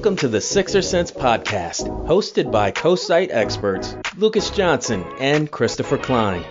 Welcome to the Sixer Sense podcast, hosted by co-site experts Lucas Johnson and Christopher Kline.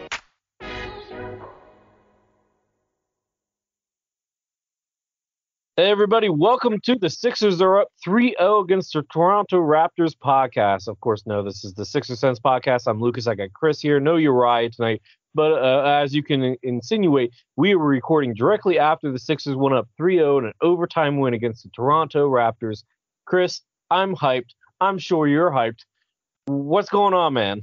Hey everybody, welcome to the Sixers are up 3-0 against the Toronto Raptors podcast. Of course, no, this is the Sixer Sense podcast. I'm Lucas. I got Chris here. No Uriah tonight, but uh, as you can insinuate, we were recording directly after the Sixers went up 3-0 in an overtime win against the Toronto Raptors. Chris, I'm hyped. I'm sure you're hyped. What's going on, man?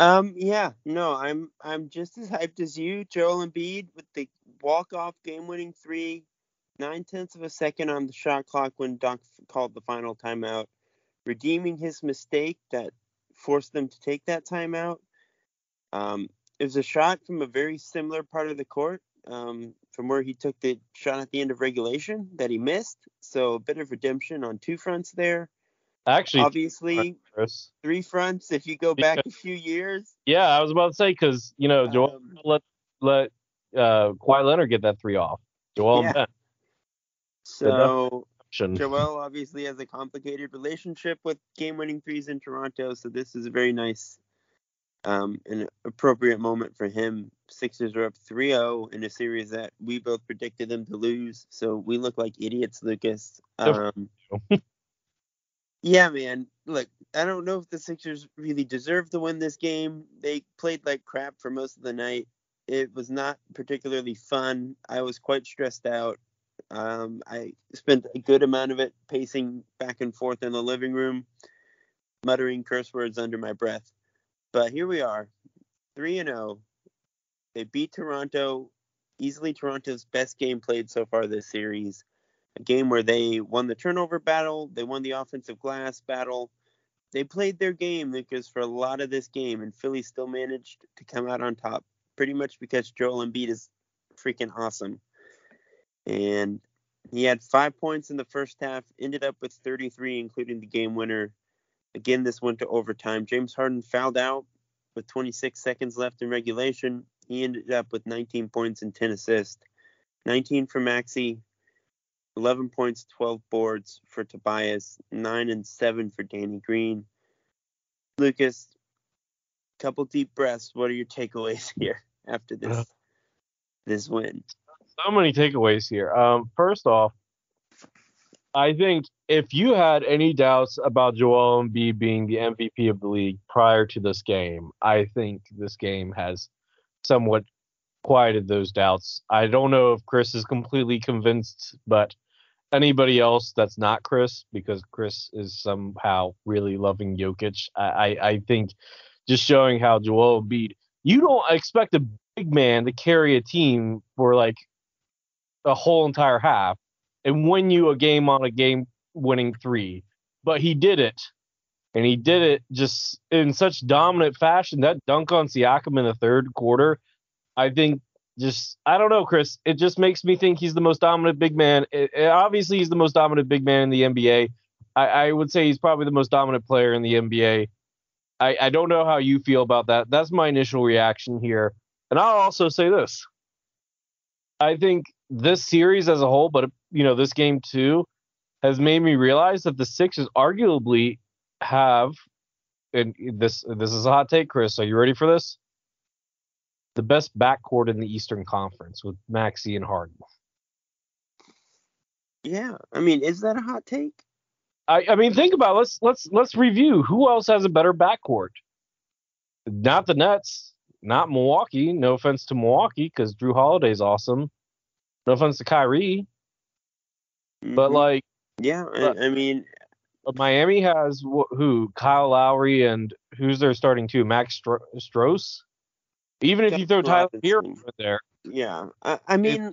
Um, yeah, no, I'm I'm just as hyped as you, Joel Embiid, with the walk-off game-winning three, nine tenths of a second on the shot clock when Doc called the final timeout, redeeming his mistake that forced them to take that timeout. Um, it was a shot from a very similar part of the court, um, from where he took the shot at the end of regulation that he missed. So a bit of redemption on two fronts there. Actually, obviously Chris. three fronts if you go back a few years. Yeah, I was about to say because you know Joel Um, let let uh Kawhi Leonard get that three off. Joel Yeah. Ben. So Joel obviously has a complicated relationship with game-winning threes in Toronto, so this is a very nice um, an appropriate moment for him. Sixers are up 3-0 in a series that we both predicted them to lose, so we look like idiots, Lucas. Um, yeah, man. Look, I don't know if the Sixers really deserve to win this game. They played like crap for most of the night. It was not particularly fun. I was quite stressed out. Um, I spent a good amount of it pacing back and forth in the living room, muttering curse words under my breath. But here we are, 3 and 0. They beat Toronto, easily Toronto's best game played so far this series. A game where they won the turnover battle, they won the offensive glass battle. They played their game because for a lot of this game, and Philly still managed to come out on top, pretty much because Joel Embiid is freaking awesome. And he had five points in the first half, ended up with 33, including the game winner. Again, this went to overtime. James Harden fouled out with 26 seconds left in regulation. He ended up with 19 points and 10 assists. 19 for Maxey, 11 points, 12 boards for Tobias, 9 and 7 for Danny Green. Lucas, couple deep breaths. What are your takeaways here after this this win? so many takeaways here. Um, first off, I think if you had any doubts about Joel Embiid being the MVP of the league prior to this game, I think this game has somewhat quieted those doubts. I don't know if Chris is completely convinced, but anybody else that's not Chris, because Chris is somehow really loving Jokic, I, I, I think just showing how Joel Embiid, you don't expect a big man to carry a team for like a whole entire half and win you a game on a game winning three. But he did it. And he did it just in such dominant fashion. That dunk on Siakam in the third quarter, I think just I don't know, Chris. It just makes me think he's the most dominant big man. It, it- obviously, he's the most dominant big man in the NBA. I, I would say he's probably the most dominant player in the NBA. I, I don't know how you feel about that. That's my initial reaction here. And I'll also say this. I think this series as a whole, but you know, this game too, has made me realize that the Sixers arguably have and this this is a hot take, Chris. Are you ready for this? The best backcourt in the Eastern Conference with Maxey and Harden. Yeah, I mean, is that a hot take? I, I mean, think about it. let's let's let's review who else has a better backcourt. Not the Nets, not Milwaukee. No offense to Milwaukee, because Jrue Holiday's awesome. No offense to Kyrie, but Mhm. like yeah, but- I, I mean, Miami has wh- who? Kyle Lowry and who's their starting two? Max Stro- Strus. Even if you throw Tyler Herro there, yeah, I, I mean,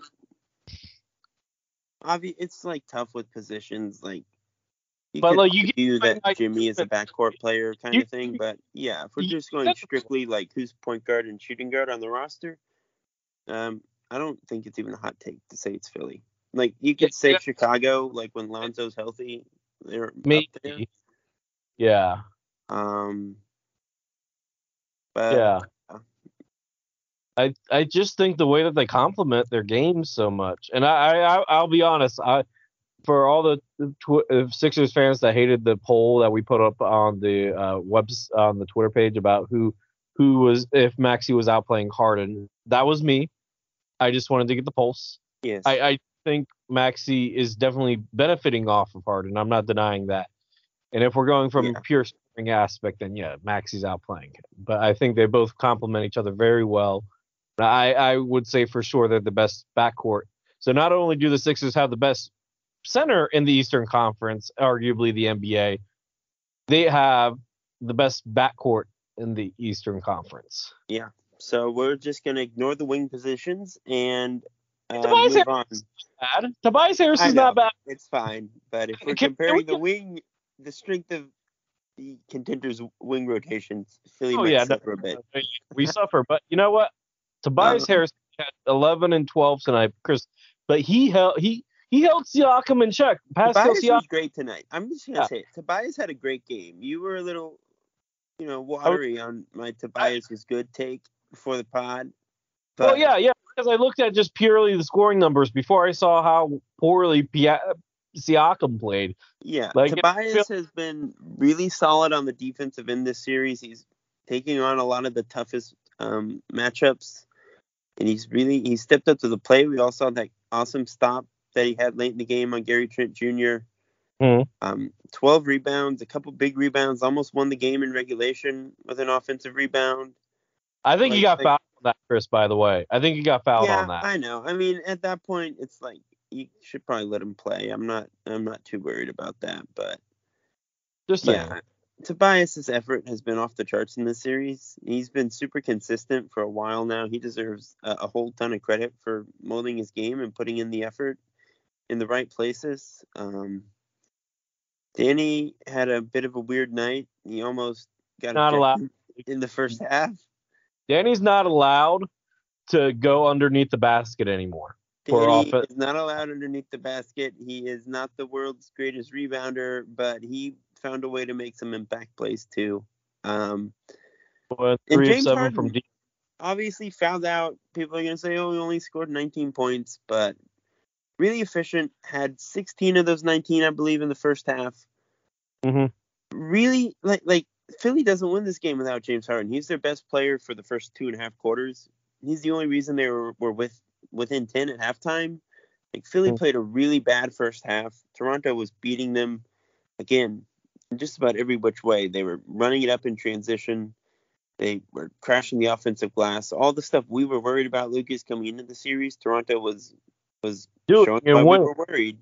obvi- it's like tough with positions like. You But, could like, you get- that like, Jimmy is a backcourt player kind you- of thing, but yeah, if we're just going strictly like who's point guard and shooting guard on the roster, um, I don't think it's even a hot take to say it's Philly. Like you could say Yeah. Chicago, like when Lonzo's healthy, they're up there. maybe. Yeah, Um, but yeah. I I just think the way that they complement their games so much, and I, I I'll be honest, I for all the tw- uh, Sixers fans that hated the poll that we put up on the uh, webs on the Twitter page about who who was if Maxey was outplaying Harden, that was me. I just wanted to get the pulse. yes, I, I think Maxey is definitely benefiting off of Harden. I'm not denying that. And if we're going from Yeah. pure scoring aspect, then yeah, Maxey's outplaying him. But I think they both complement each other very well. I, I would say for sure they're the best backcourt. So not only do the Sixers have the best center in the Eastern Conference, arguably the NBA, they have the best backcourt in the Eastern Conference. Yeah. So we're just gonna ignore the wing positions and uh, Tobias Harris on. Bad. Tobias Harris I is not bad. It's fine, but if we're Can- can comparing we the wing, the strength of the contenders' wing rotations, Philly Oh, might yeah, no, suffer a bit. we suffer. But you know what? Tobias Uh-huh. Harris had 11 and 12 tonight, Chris. But he held he he held Siakam in check. Pascal Tobias was great tonight. I'm just gonna Yeah. say it. Tobias had a great game. You were a little, you know, watery on my Tobias was good take before the pod. But Well, yeah, yeah. Because I looked at just purely the scoring numbers before I saw how poorly Pia- Siakam played. Yeah, Like, Tobias feel- has been really solid on the defensive end this series. He's taking on a lot of the toughest um, matchups, and he's really he stepped up to the plate. We all saw that awesome stop that he had late in the game on Gary Trent Jr. Mhm. Um, 12 rebounds, a couple big rebounds, almost won the game in regulation with an offensive rebound. I think he got like- fouled that, Chris. By the way, I think he got fouled yeah, on that. I know. I mean, at that point, it's like you should probably let him play. I'm not. I'm not too worried about that, but. just saying. Yeah. Tobias's effort has been off the charts in this series. He's been super consistent for a while now. He deserves a, a whole ton of credit for molding his game and putting in the effort in the right places. Um, Danny had a bit of a weird night. He almost got Not allowed. in the first half. Danny's not allowed to go underneath the basket anymore. For Danny is not allowed underneath the basket. He is not the world's greatest rebounder, but he found a way to make some impact plays too. Um, And three of James seven Harden- from deep. obviously found out. People are going to say, oh, he only scored 19 points, but really efficient. Had 16 of those 19, I believe, in the first half. Mhm. Really, like, like Philly doesn't win this game without James Harden. He's their best player for the first two and a half quarters. He's the only reason they were, were with within 10 at halftime. Like Philly Mhm. played a really bad first half. Toronto was beating them again just about every which way. They were running it up in transition. They were crashing the offensive glass. All the stuff we were worried about, Lucas, coming into the series, Toronto was was Dude, showing why when- we were worried.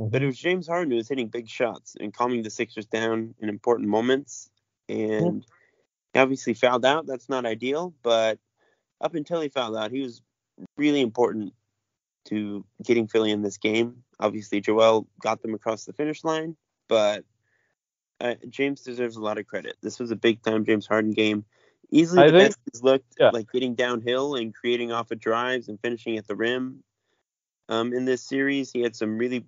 But it was James Harden who was hitting big shots and calming the Sixers down in important moments. And he obviously fouled out. That's not ideal, but up until he fouled out, he was really important to getting Philly in this game. Obviously, Joel got them across the finish line, but uh, James deserves a lot of credit. This was a big time James Harden game. Easily I the think- best he's looked, yeah. like getting downhill and creating off of drives and finishing at the rim. Um, in this series, he had some really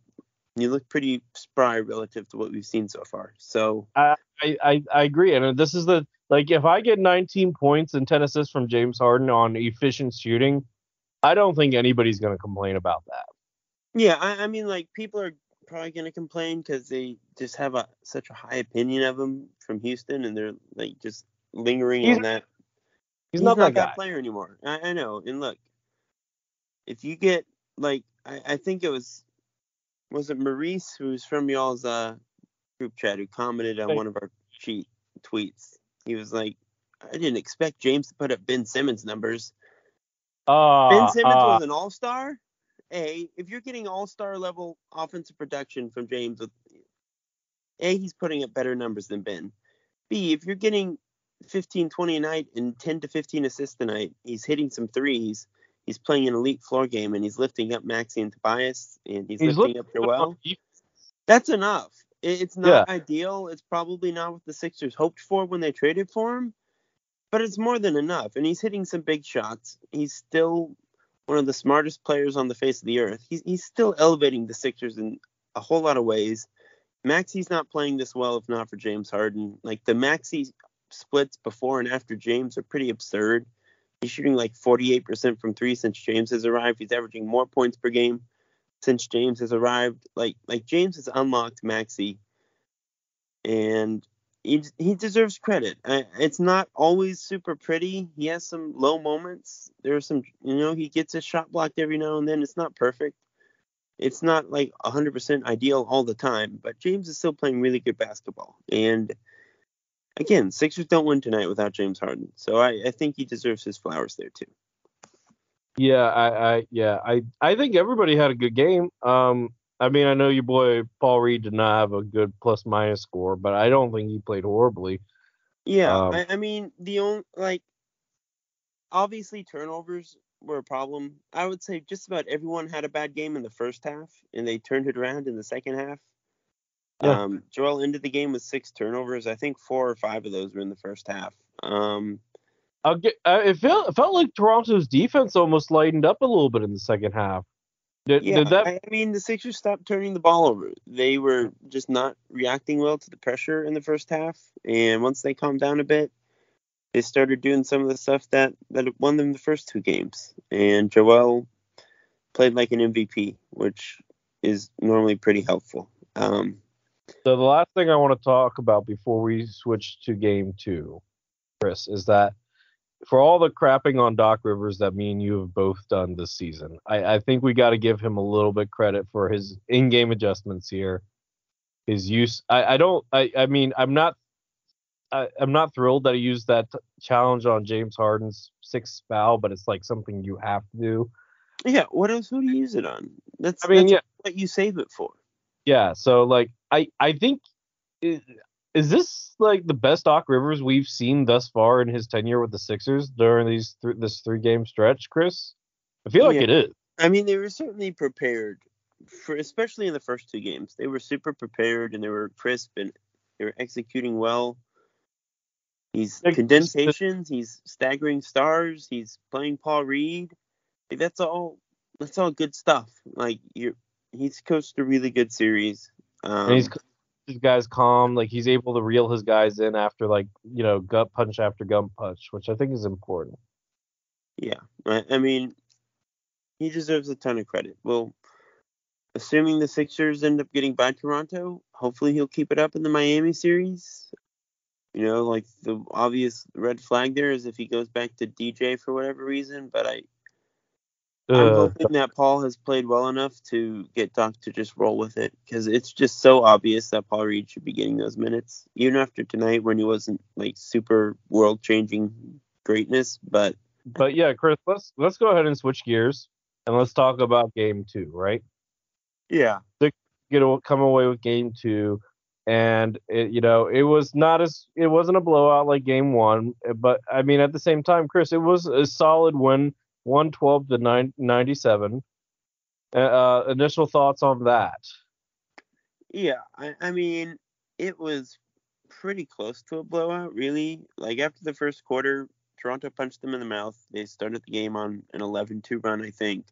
You look pretty spry relative to what we've seen so far. So I, I, I agree. And this is the like if I get 19 points and 10 assists from James Harden on efficient shooting, I don't think anybody's going to complain about that. Yeah, I, I mean, like people are probably going to complain because they just have a such a high opinion of him from Houston, and they're like just lingering He's- on that. He's, not, that guy. player anymore. I, I know. And look, if you get like, I, I think it was, was it Maurice who's from y'all's uh group chat who commented on one of our cheat tweets. He was like, I didn't expect James to put up Ben Simmons numbers. Uh, Ben Simmons uh, was an all star. A, if you're getting all star level offensive production from James, with A, he's putting up better numbers than Ben. B, if you're getting 15, 20 a night and 10 to 15 assists a night, he's hitting some threes. He's playing an elite floor game and he's lifting up Maxey and Tobias and he's, he's lifting up Joel. That's enough. It's not ideal. It's probably not what the Sixers hoped for when they traded for him, but it's more than enough. And he's hitting some big shots. He's still one of the smartest players on the face of the earth. He's he's still elevating the Sixers in a whole lot of ways. Maxey's not playing this well if not for James Harden. Like the Maxey splits before and after James are pretty absurd. He's shooting like 48% from three since James has arrived. He's averaging more points per game since James has arrived. Like like James has unlocked Maxey, and he he deserves credit. I, it's not always super pretty. He has some low moments. There are some, you know, he gets his shot blocked every now and then. It's not perfect. It's not like 100% ideal all the time, but James is still playing really good basketball. And again, Sixers don't win tonight without James Harden. So I, I think he deserves his flowers there too. Yeah, I, I yeah, I I think everybody had a good game. Um, I mean, I know your boy Paul Reed did not have a good plus minus score, but I don't think he played horribly. Yeah, Um, I, I mean the only like obviously turnovers were a problem. I would say just about everyone had a bad game in the first half, and they turned it around in the second half. Yeah. Um, Joel ended the game with six turnovers. I think four or five of those were in the first half. Um, I'll get. Uh, it felt it felt like Toronto's defense almost lightened up a little bit in the second half. Did, yeah, did that? I, I mean the Sixers stopped turning the ball over. They were just not reacting well to the pressure in the first half, and once they calmed down a bit, they started doing some of the stuff that that won them the first two games. And Joel played like an MVP, which is normally pretty helpful. Um, So the last thing I want to talk about before we switch to game two, Chris, is that for all the crapping on Doc Rivers that me and you have both done this season, I, I think we got to give him a little bit credit for his in-game adjustments here. His use, I, I don't, I, I mean, I'm not, I, I'm not thrilled that he used that t- challenge on James Harden's sixth foul, but it's like something you have to do. yeah, what else Who do you use it on? That's I mean, that's yeah, what you save it for. Yeah, so like I I think is, is this like the best Doc Rivers we've seen thus far in his tenure with the Sixers during these th- this three game stretch, Chris? I feel like Yeah. it is. I mean, they were certainly prepared for, especially in the first two games. They were super prepared and they were crisp and they were executing well. He's condensations. He's staggering stars. He's playing Paul Reed. Like, that's all. That's all good stuff. Like you're, he's coached a really good series. Um, he's his guys calm, like he's able to reel his guys in after like you know gut punch after gut punch, which I think is important. Yeah, I, I mean, he deserves a ton of credit. Well, assuming the Sixers end up getting by Toronto, hopefully he'll keep it up in the Miami series. You know, like the obvious red flag there is if he goes back to DJ for whatever reason. But I, I'm Uh, hoping that Paul has played well enough to get Doc to just roll with it because it's just so obvious that Paul Reed should be getting those minutes, even after tonight when he wasn't like super world changing greatness. But but yeah, Chris, let's let's go ahead and switch gears and let's talk about game two, right? yeah, they get a, come away with game two and it, you know it was not as it wasn't a blowout like game one but i mean at the same time chris it was a solid win 112 to 9, 97 uh, initial thoughts on that Yeah, I, I mean, it was pretty close to a blowout, really. Like after the first quarter, Toronto punched them in the mouth. They started the game on an 11-2 run, I think.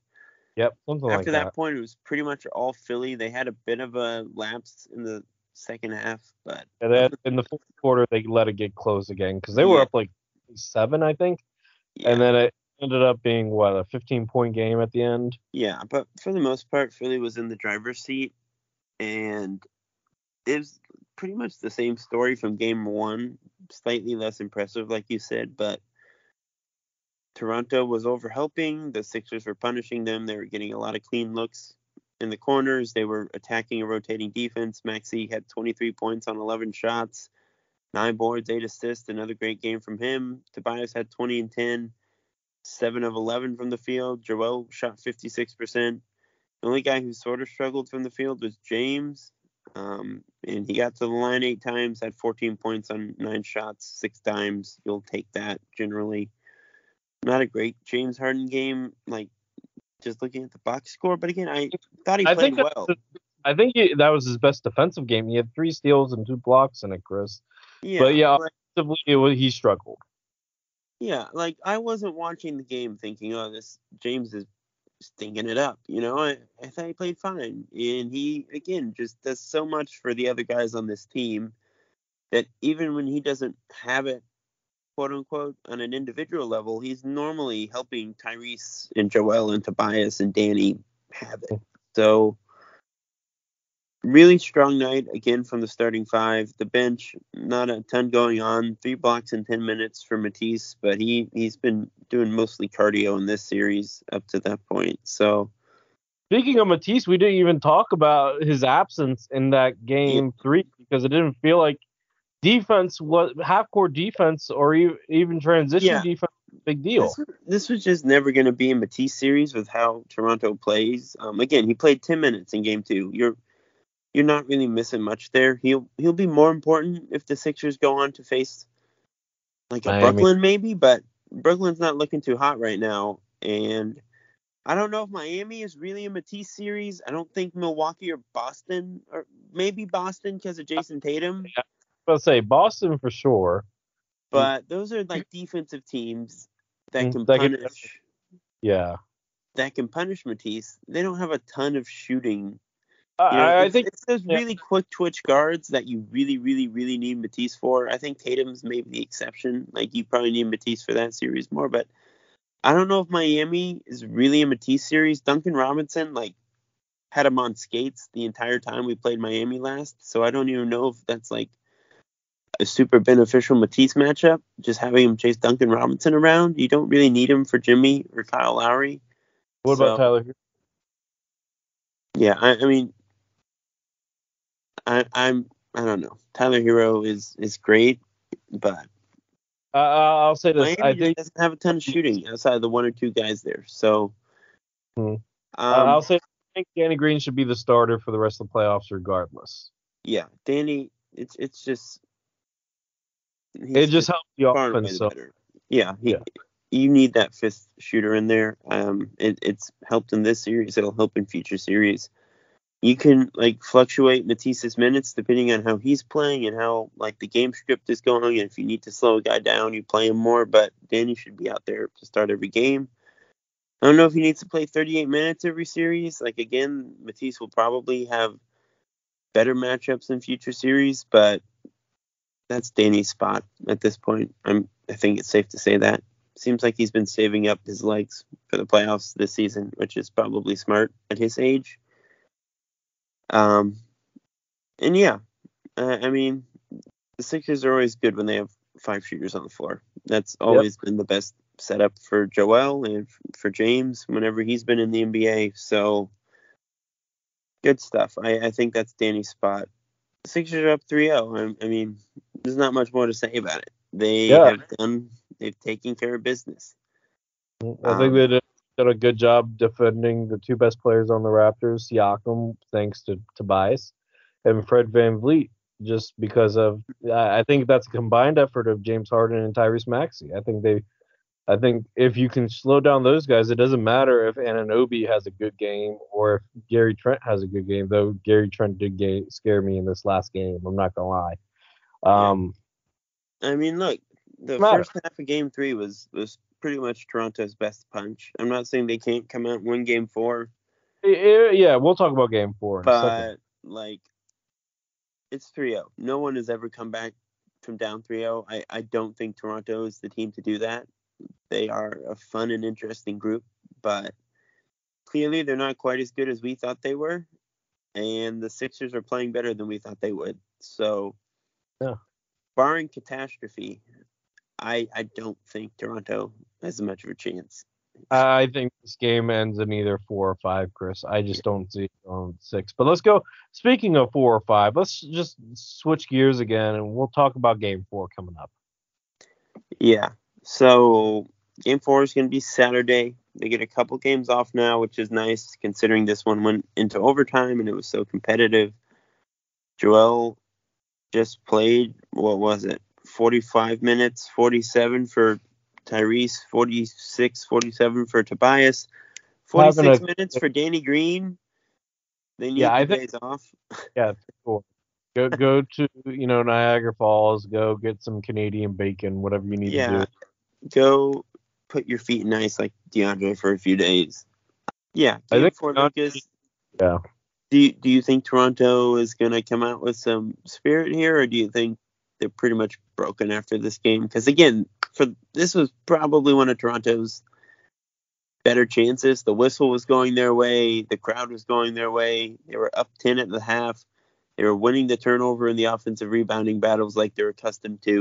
Yep, something After like that, that. point, it was pretty much all Philly. They had a bit of a lapse in the second half, but And then in the fourth quarter, they let it get close again because they were Yeah. up like seven, I think, yeah, and then it ended up being what a 15 point game at the end. yeah. But for the most part, Philly was in the driver's seat, and it was pretty much the same story from game one. Slightly less impressive, like you said, but Toronto was overhelping. The Sixers were punishing them. They were getting a lot of clean looks in the corners. They were attacking a rotating defense. Maxey had 23 points on 11 shots, nine boards, eight assists. Another great game from him. Tobias had 20 and 10, seven of 11 from the field. Joel shot 56%. The only guy who sort of struggled from the field was James. Um, and he got to the line eight times, had 14 points on nine shots, six times. You'll take that generally. Not a great James Harden game, like just looking at the box score. But again, I thought he I played well. the- I think he, that was his best defensive game. He had three steals and two blocks in it, Chris. Yeah, but yeah, like- offensively, it was, he struggled. Yeah, like I wasn't watching the game thinking, oh, this James is stinking it up. You know, I, I thought he played fine, and he again just does so much for the other guys on this team that even when he doesn't have it, quote unquote, on an individual level, he's normally helping Tyrese and Joel and Tobias and Danny have it. So really strong night again from the starting five. The bench, not a ton going on. Three blocks in ten minutes for Matisse, but he he's been doing mostly cardio in this series up to that point. So Speaking of Matisse, we didn't even talk about his absence in that game three because it didn't feel like defense was half court defense or even transition Yeah. defense. Big deal. This, this was just never going to be a Matisse series with how Toronto plays. Um, again, he played 10 minutes in game two. You're you're not really missing much there. He'll he'll be more important if the Sixers go on to face like a Miami. Brooklyn maybe, but Brooklyn's not looking too hot right now. And I don't know if Miami is really a Matisse series. I don't think Milwaukee or Boston or maybe Boston because of Jayson Tatum. Let's say Boston for sure. But those are like defensive teams that Mm, can that can- punish Yeah, that can punish Matisse. They don't have a ton of shooting. I, You know, I- I it's, think it's those yeah. really quick twitch guards that you really, really, really need Matisse for. I think Tatum's maybe the exception. Like you probably need Matisse for that series more, but I don't know if Miami is really a Matisse series. Duncan Robinson like had him on skates the entire time we played Miami last, so I don't even know if that's like a super beneficial Matisse matchup. Just having him chase Duncan Robinson around, you don't really need him for Jimmy or Kyle Lowry. what So- about Tyler? Yeah, I, I mean, I, I'm I don't know. Tyler Herro is is great, but Uh, I'll say this. Miami I think doesn't have a ton of shooting outside of the one or two guys there. So, Hmm. um, uh, I'll say I think Danny Green should be the starter for the rest of the playoffs, regardless. yeah, Danny, it's it's just It just helps the offense. So. Yeah, he, Yeah. you need that fifth shooter in there. Um, it, it's helped in this series. It'll help in future series. You can like fluctuate Matisse's minutes depending on how he's playing and how like the game script is going. And if you need to slow a guy down, you play him more. But Danny should be out there to start every game. I don't know if he needs to play 38 minutes every series. Like again, Matisse will probably have better matchups in future series, but that's Danny's spot at this point. I'm I think it's safe to say that. Seems like he's been saving up his legs for the playoffs this season, which is probably smart at his age. Um, and yeah, uh, I mean, the Sixers are always good when they have five shooters on the floor. That's always been the best setup for Joel and for James whenever he's been in the NBA. So good stuff. I, I think that's Danny's spot. Sixers are up 3-0. I, I mean, there's not much more to say about it. They Yeah. have done. They've taken care of business. I think Um, they did, did a good job defending the two best players on the Raptors, Siakam, thanks to Tobias, and Fred VanVleet, just because of I I think that's a combined effort of James Harden and Tyrese Maxey. I think they I think if you can slow down those guys, it doesn't matter if Anunoby has a good game or if Gary Trent has a good game. Though Gary Trent did ga- scare me in this last game. I'm not gonna lie. Um, I mean, look, the first half of Game Three was was pretty much Toronto's best punch. I'm not saying they can't come out and win game four, Yeah, yeah, we'll talk about game four but like it's 3-0. No one has ever come back from down 3-0. I, I don't think Toronto is the team to do that. They are a fun and interesting group, but clearly they're not quite as good as we thought they were. And the Sixers are playing better than we thought they would. So Yeah. barring catastrophe, I I don't think Toronto has much of a chance. I think this game ends in either four or five, Chris. I just don't see it on six. But let's go. Speaking of four or five, let's just switch gears again, and we'll talk about game four coming up. Yeah. So game four is going to be Saturday. They get a couple games off now, which is nice considering this one went into overtime and it was so competitive. Joel just played, what was it, 45 minutes, 47 for Tyrese, 46, 47 for Tobias, 46 Having a- minutes for Danny Green. They need Yeah, I think- days off. Yeah, cool. Go go to you know Niagara Falls. Go get some Canadian bacon, whatever you need to Yeah. do. Go put your feet in ice like DeAndre for a few days. Yeah. I think for Lucas, Yeah. Do you, do you think Toronto is going to come out with some spirit here, or do you think they're pretty much broken after this game? Because again, for this was probably one of Toronto's better chances. The whistle was going their way, the crowd was going their way. They were up ten at the half. They were winning the turnover and the offensive rebounding battles like they're accustomed to.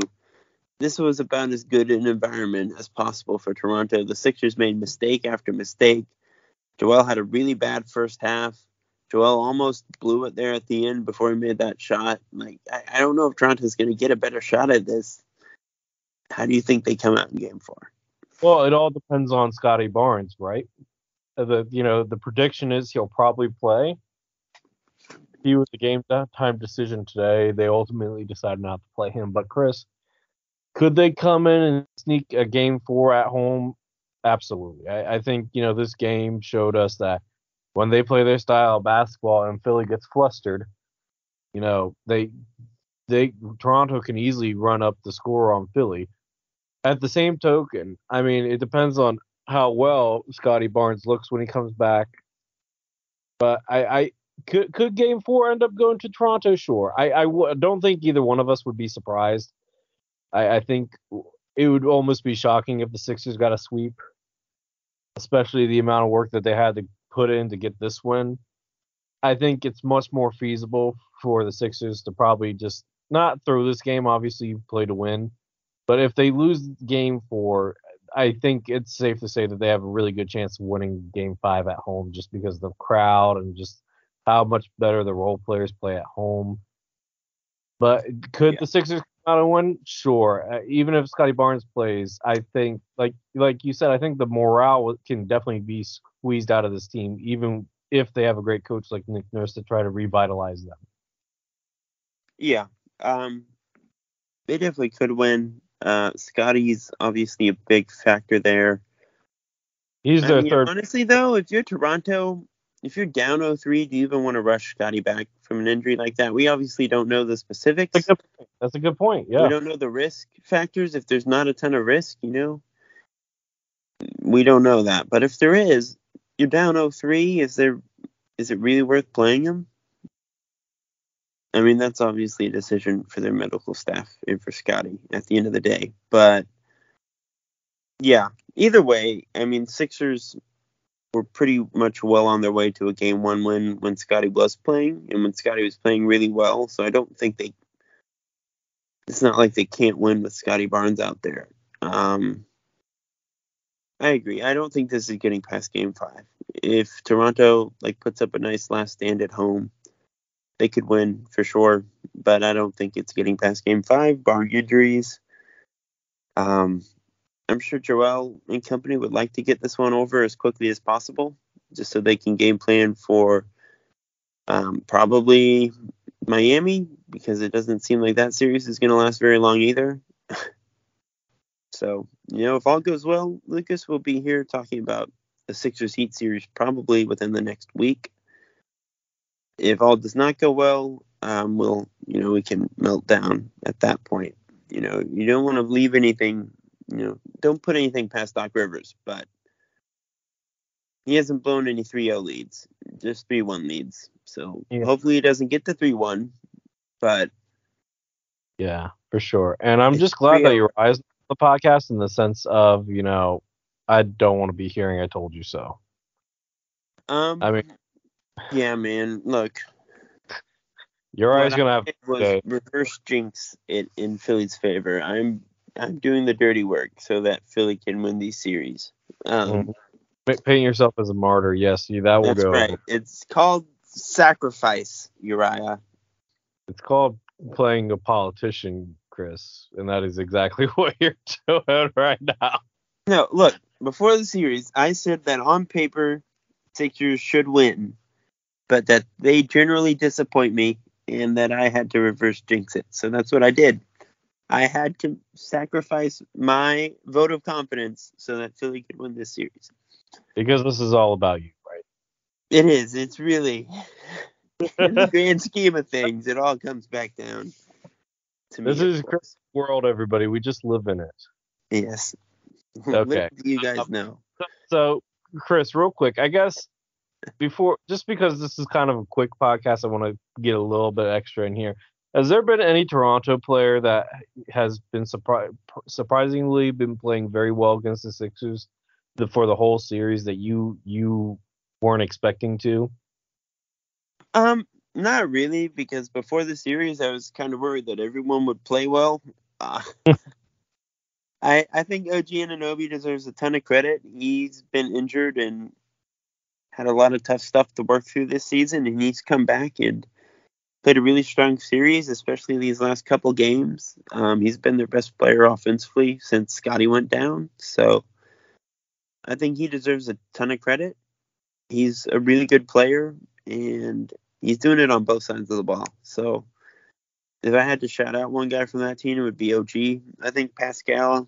This was about as good an environment as possible for Toronto. The Sixers made mistake after mistake. Joel had a really bad first half. Joel almost blew it there at the end before he made that shot. Like I, I don't know if Toronto's going to get a better shot at this. How do you think they come out in Game Four? Well, it all depends on Scottie Barnes, right? Uh, The you know the prediction is he'll probably play. He was the game time decision today. They ultimately decided not to play him. But Chris, could they come in and sneak a game four at home? Absolutely. I, I think you know this game showed us that when they play their style of basketball and Philly gets flustered, you know they they Toronto can easily run up the score on Philly. At the same token, I mean, it depends on how well Scottie Barnes looks when he comes back. But I, I could could Game Four end up going to Toronto? Sure. I I w- don't think either one of us would be surprised. I, I think it would almost be shocking if the Sixers got a sweep, especially the amount of work that they had to put in to get this win. I think it's much more feasible for the Sixers to probably just not throw this game. Obviously, you play to win, but if they lose game four, I think it's safe to say that they have a really good chance of winning game five at home just because of the crowd and just how much better the role players play at home. But could Yeah. the Sixers out and win? Sure. Uh, even if Scottie Barnes plays, I think like like you said, I think the morale can definitely be squeezed out of this team, even if they have a great coach like Nick Nurse to try to revitalize them. Yeah, um, they definitely could win. Uh, Scottie's obviously a big factor there. He's I their mean, third. honestly, though, if you're Toronto, if you're down 0-3, do you even want to rush Scottie back from an injury like that? We obviously don't know the specifics. That's a good point. That's a good point. Yeah. We don't know the risk factors. If there's not a ton of risk, you know, we don't know that. But if there is, you're down 0-3. Is there? Is it really worth playing him? I mean, that's obviously a decision for their medical staff and for Scottie at the end of the day. But yeah, either way, I mean, Sixers were pretty much well on their way to a game one win when Scottie was playing and when Scottie was playing really well. So I don't think they. It's not like they can't win with Scottie Barnes out there. Um, I agree. I don't think this is getting past game five. If Toronto like puts up a nice last stand at home, they could win for sure. But I don't think it's getting past game five, barring injuries. Um, I'm sure Joel and company would like to get this one over as quickly as possible, just so they can game plan for um, probably Miami, because it doesn't seem like that series is going to last very long either. so, you know, if all goes well, Lucas will be here talking about the Sixers Heat series probably within the next week. If all does not go well, um, we'll, you know, we can melt down at that point. You know, you don't want to leave anything you know, don't put anything past Doc Rivers, but he hasn't blown any 3-0 leads, just 3-1 leads. So Yeah. hopefully he doesn't get the 3-1, but Yeah, for sure. And I'm just glad that real. you're eyes the podcast in the sense of, you know, I don't want to be hearing I told you so. um, I mean- yeah, man, look, You're always gonna have was okay. reverse jinx it in Philly's favor. I'm I'm doing the dirty work so that Philly can win these series. Um, Mhm. paint yourself as a martyr. Yes, you, that will That's go. right. It's called sacrifice, Uriah. It's called playing a politician, Chris, and that is exactly what you're doing right now. No, look, before the series, I said that on paper, Sixers should win, but that they generally disappoint me and that I had to reverse jinx it. So that's what I did. I had to sacrifice my vote of confidence so that Philly could win this series. Because this is all about you, right? It is. It's really, in the grand scheme of things, it all comes back down to me. This is. Chris' world, everybody. We just live in it. Yes. Okay. You guys um, know. So, Chris, real quick, I guess before, just because this is kind of a quick podcast, I want to get a little bit extra in here. Has there been any Toronto player that has been surpri- surprisingly been playing very well against the Sixers the, for the whole series that you you weren't expecting to? Um, not really, because before the series, I was kind of worried that everyone would play well. Uh, I I think OG Anunoby deserves a ton of credit. He's been injured and had a lot of tough stuff to work through this season, and he's come back and played a really strong series, especially these last couple games. Um, he's been their best player offensively since Scottie went down, so I think he deserves a ton of credit. He's a really good player, and he's doing it on both sides of the ball. So if I had to shout out one guy from that team, it would be OG. I think Pascal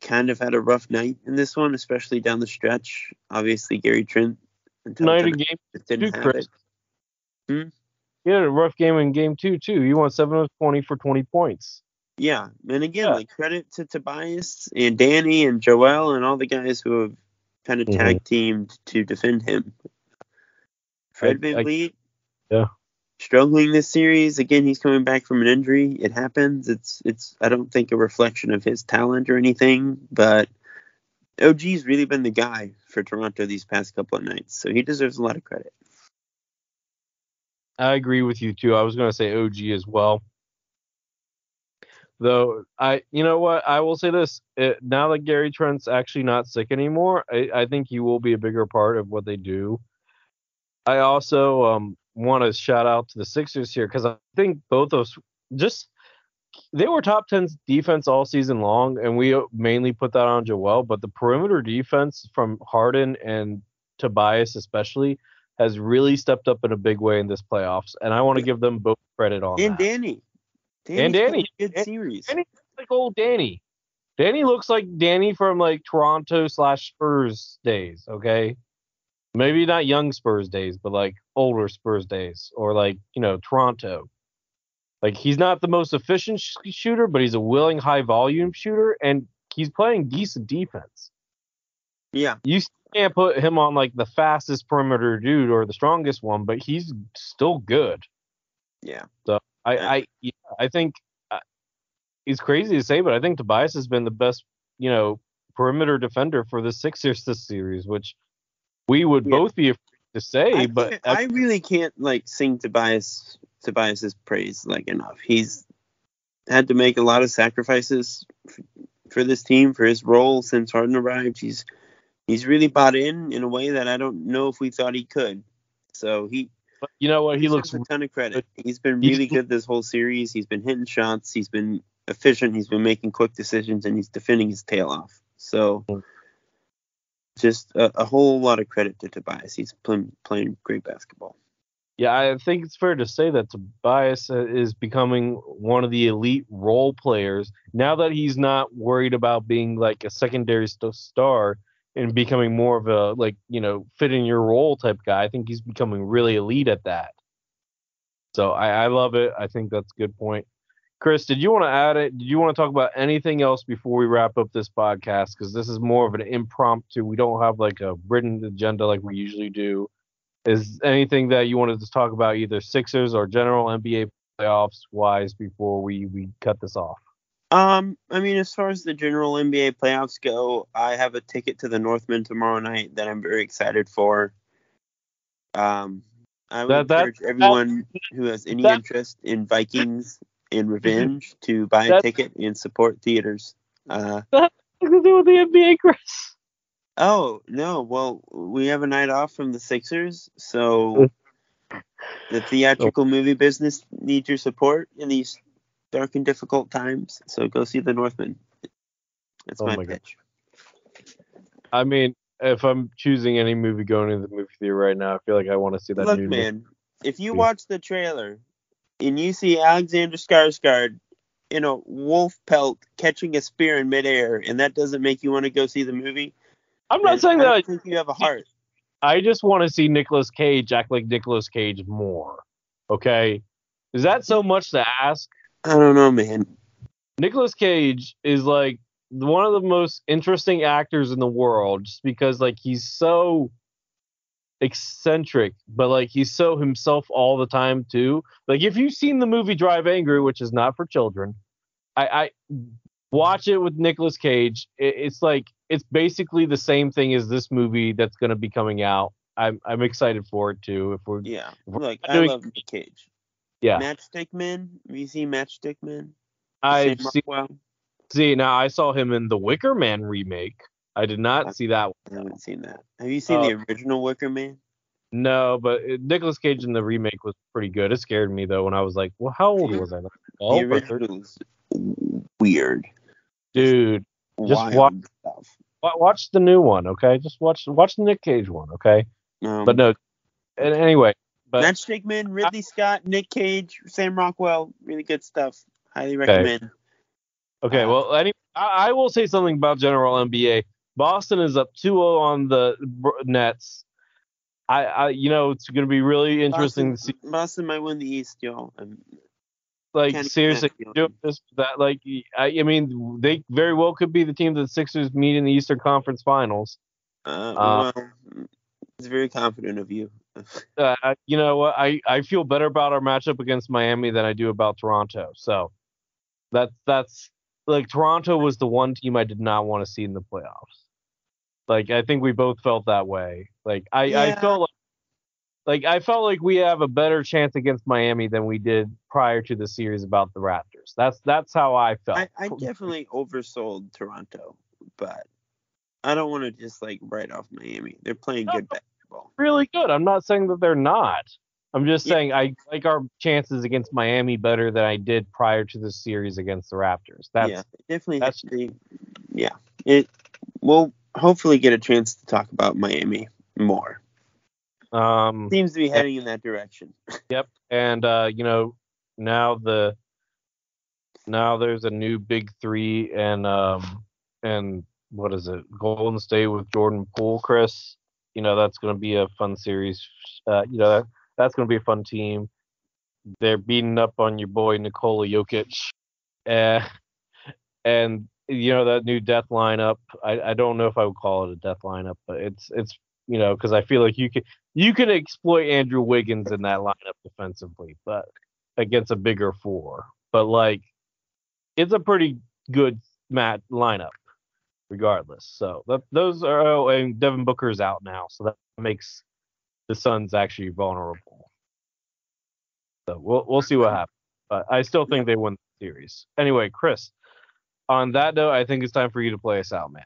kind of had a rough night in this one, especially down the stretch. Obviously, Gary Trent until Night of game didn't have Chris. it. Hmm? You had a rough game in game two too. You won seven of twenty for twenty points. Yeah, and again, Yeah. like credit to Tobias and Danny and Joel and all the guys who have kind of Mhm. tag teamed to defend him. Fred I- VanVleet, Yeah. struggling this series. Again, he's coming back from an injury. It happens. It's it's. I don't think a reflection of his talent or anything, but OG's really been the guy for Toronto these past couple of nights, so he deserves a lot of credit. I agree with you too. I was going to say OG as well. Though I, you know what, I will say this: it, now that Gary Trent's actually not sick anymore, I, I think he will be a bigger part of what they do. I also um, want to shout out to the Sixers here because I think both those just they were top 10 defense all season long, and we mainly put that on Joel. But the perimeter defense from Harden and Tobias, especially, has really stepped up in a big way in this playoffs, and I want to give them both credit on And that. Danny, And Danny. good And- series. Danny looks like old Danny. Danny looks like Danny from like Toronto slash Spurs days. Okay, maybe not young Spurs days, but like older Spurs days, or like you know Toronto. Like he's not the most efficient sh- shooter, but he's a willing high volume shooter, and he's playing decent defense. yeah, You can't put him on like the fastest perimeter dude or the strongest one, but he's still good. yeah. So I Yeah. I yeah, I think uh, it's crazy to say, but I think Tobias has been the best, you know, perimeter defender for the Sixers this series, which we would Yeah. both be afraid to say, I, but can't- I really can't like sing Tobias Tobias's praise like enough. He's had to make a lot of sacrifices for this team for his role since Harden arrived. He's he's really bought in in a way that I don't know if we thought he could. So he but you know what? He looks a ton of credit. He's been really good this whole series. He's been hitting shots. He's been efficient. He's been making quick decisions, and he's defending his tail off. So just a, a whole lot of credit to Tobias. He's playing playing great basketball. Yeah, I think it's fair to say that Tobias uh, is becoming one of the elite role players now that he's not worried about being like a secondary st- star and becoming more of a like you know fit in your role type guy. I think he's becoming really elite at that. So I, I love it. I think that's a good point. Chris, did you want to add it? Did you want to talk about anything else before we wrap up this podcast? Because this is more of an impromptu. We don't have like a written agenda like we usually do. Is anything that you wanted to talk about, either Sixers or general NBA playoffs wise, before we we cut this off? Um, I mean, as far as the general NBA playoffs go, I have a ticket to the Northman tomorrow night that I'm very excited for. Um, I would That- that- encourage everyone who has any that- interest in Vikings and revenge to buy a ticket and support theaters. Uh, What to do with the NBA, Chris? oh no, well, we have a night off from the Sixers, so the theatrical movie business needs your support in these dark and difficult times. So go see the Northman. That's Oh my my pitch. I mean, if I'm choosing any movie going to the movie theater right now, I feel like I want to see that Look, new man, if you watch the trailer and you see Alexander Skarsgård in a wolf pelt catching a spear in midair, and that doesn't make you want to go see the movie, I'm not saying I that. don't think you have a heart. I just want to see Nicolas Cage act like Nicolas Cage more. Okay, is that so much to ask? I don't know, man. Nicolas Cage is like one of the most interesting actors in the world just because like he's so eccentric, but like he's so himself all the time too. Like if you've seen the movie Drive Angry, which is not for children, I, I watch it with Nicolas Cage. It, it's like it's basically the same thing as this movie that's going to be coming out. I'm I'm excited for it too. If we're Yeah, We're look, not I love Nick Cage. Yeah, Matchstick Men. Have you seen Matchstick Men? I've Sam seen Rockwell? see now. I saw him in the Wicker Man remake. I did not Okay. see that one. I haven't seen that. Have you seen Uh, the original Wicker Man? No, but Nicolas Cage in the remake was pretty good. It scared me though when I was like, "Well, how old was I?" Like, the 12 or 13? original was weird. Dude, Just watch- stuff. watch the new one, okay? Just watch watch the Nick Cage one, okay? Um, But no, and anyway, but Men, Ridley Scott, Nick Cage, Sam Rockwell, really good stuff. Highly recommend. okay. uh, Well, any, I, I will say something about general NBA. Boston is up 2-0 on the Nets. I, I, you know, it's going to be really interesting Boston, to see. Boston might win the East, y'all. Um, Like seriously, doing this that like I, I mean, they very well could be the team that the Sixers meet in the Eastern Conference Finals. uh, Uh, well, it's very confident of you. Uh, you know what? I, I feel better about our matchup against Miami than I do about Toronto. So that's that's like Toronto was the one team I did not want to see in the playoffs. Like I think we both felt that way. Like I, I felt like like I felt like we have a better chance against Miami than we did prior to the series about the Raptors. That's that's how I felt. I, I definitely oversold Toronto, but I don't want to just like write off Miami. They're playing No, good no. Basketball. really good. I'm not saying that they're not. I'm just Yeah. saying I like our chances against Miami better than I did prior to the series against the Raptors. That's yeah, definitely. that's- they, yeah, it. We'll hopefully get a chance to talk about Miami more. um Seems to be heading in that direction. yep. And uh, you know, now the now there's a new big three and um and what is it? Golden State with Jordan Poole, Chris. You know, that's gonna be a fun series. Uh, you know, that, that's gonna be a fun team. They're beating up on your boy Nikola Jokic. Uh, and you know that new death lineup. I, I don't know if I would call it a death lineup, but it's it's you know because I feel like you can you can exploit Andrew Wiggins in that lineup defensively, but against a bigger four. But like, it's a pretty good mat lineup, regardless. So that, those are oh, and Devin Booker's out now, so that makes the Suns actually vulnerable. So we'll we'll see what happens. But I still think they win the series. Anyway, Chris. On that note, I think it's time for you to play us out, man.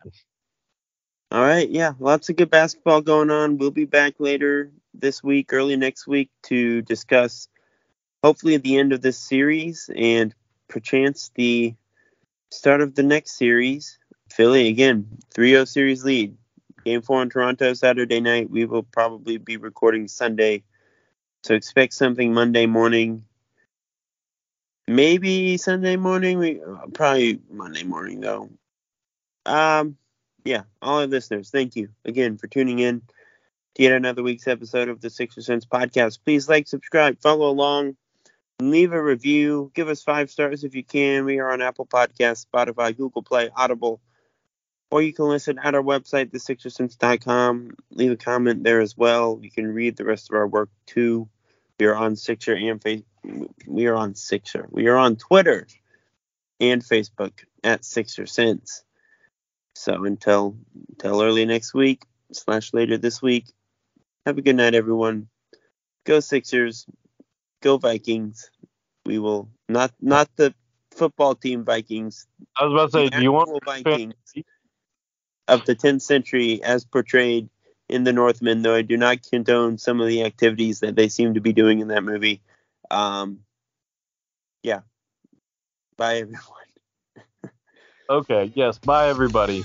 All right, yeah, lots of good basketball going on. We'll be back later this week, early next week, to discuss hopefully the end of this series and perchance the start of the next series. Philly again, 3-0 series lead. Game four in Toronto Saturday night. We will probably be recording Sunday, so expect something Monday morning. Maybe Sunday morning. We uh, probably Monday morning though. Um, yeah, all our listeners, thank you again for tuning in to yet another week's episode of the Sixer Sense podcast. Please like, subscribe, follow along. leave a review. Give us five stars if you can. We are on Apple Podcasts, Spotify, Google Play, Audible, or you can listen at our website, thesixersense.com. Leave a comment there as well. You can read the rest of our work too. We are on Sixer and face. We are on Sixer. We are on Twitter and Facebook at Sixer Sense. So until until early next week slash later this week, have a good night, everyone. Go Sixers. Go Vikings. We will not not the football team Vikings. I was about to say, do you want Vikings of the 10th century as portrayed in the Northman, Though I do not condone some of the activities that they seem to be doing in that movie. Um, yeah. Bye, everyone. Okay, yes. Bye, everybody.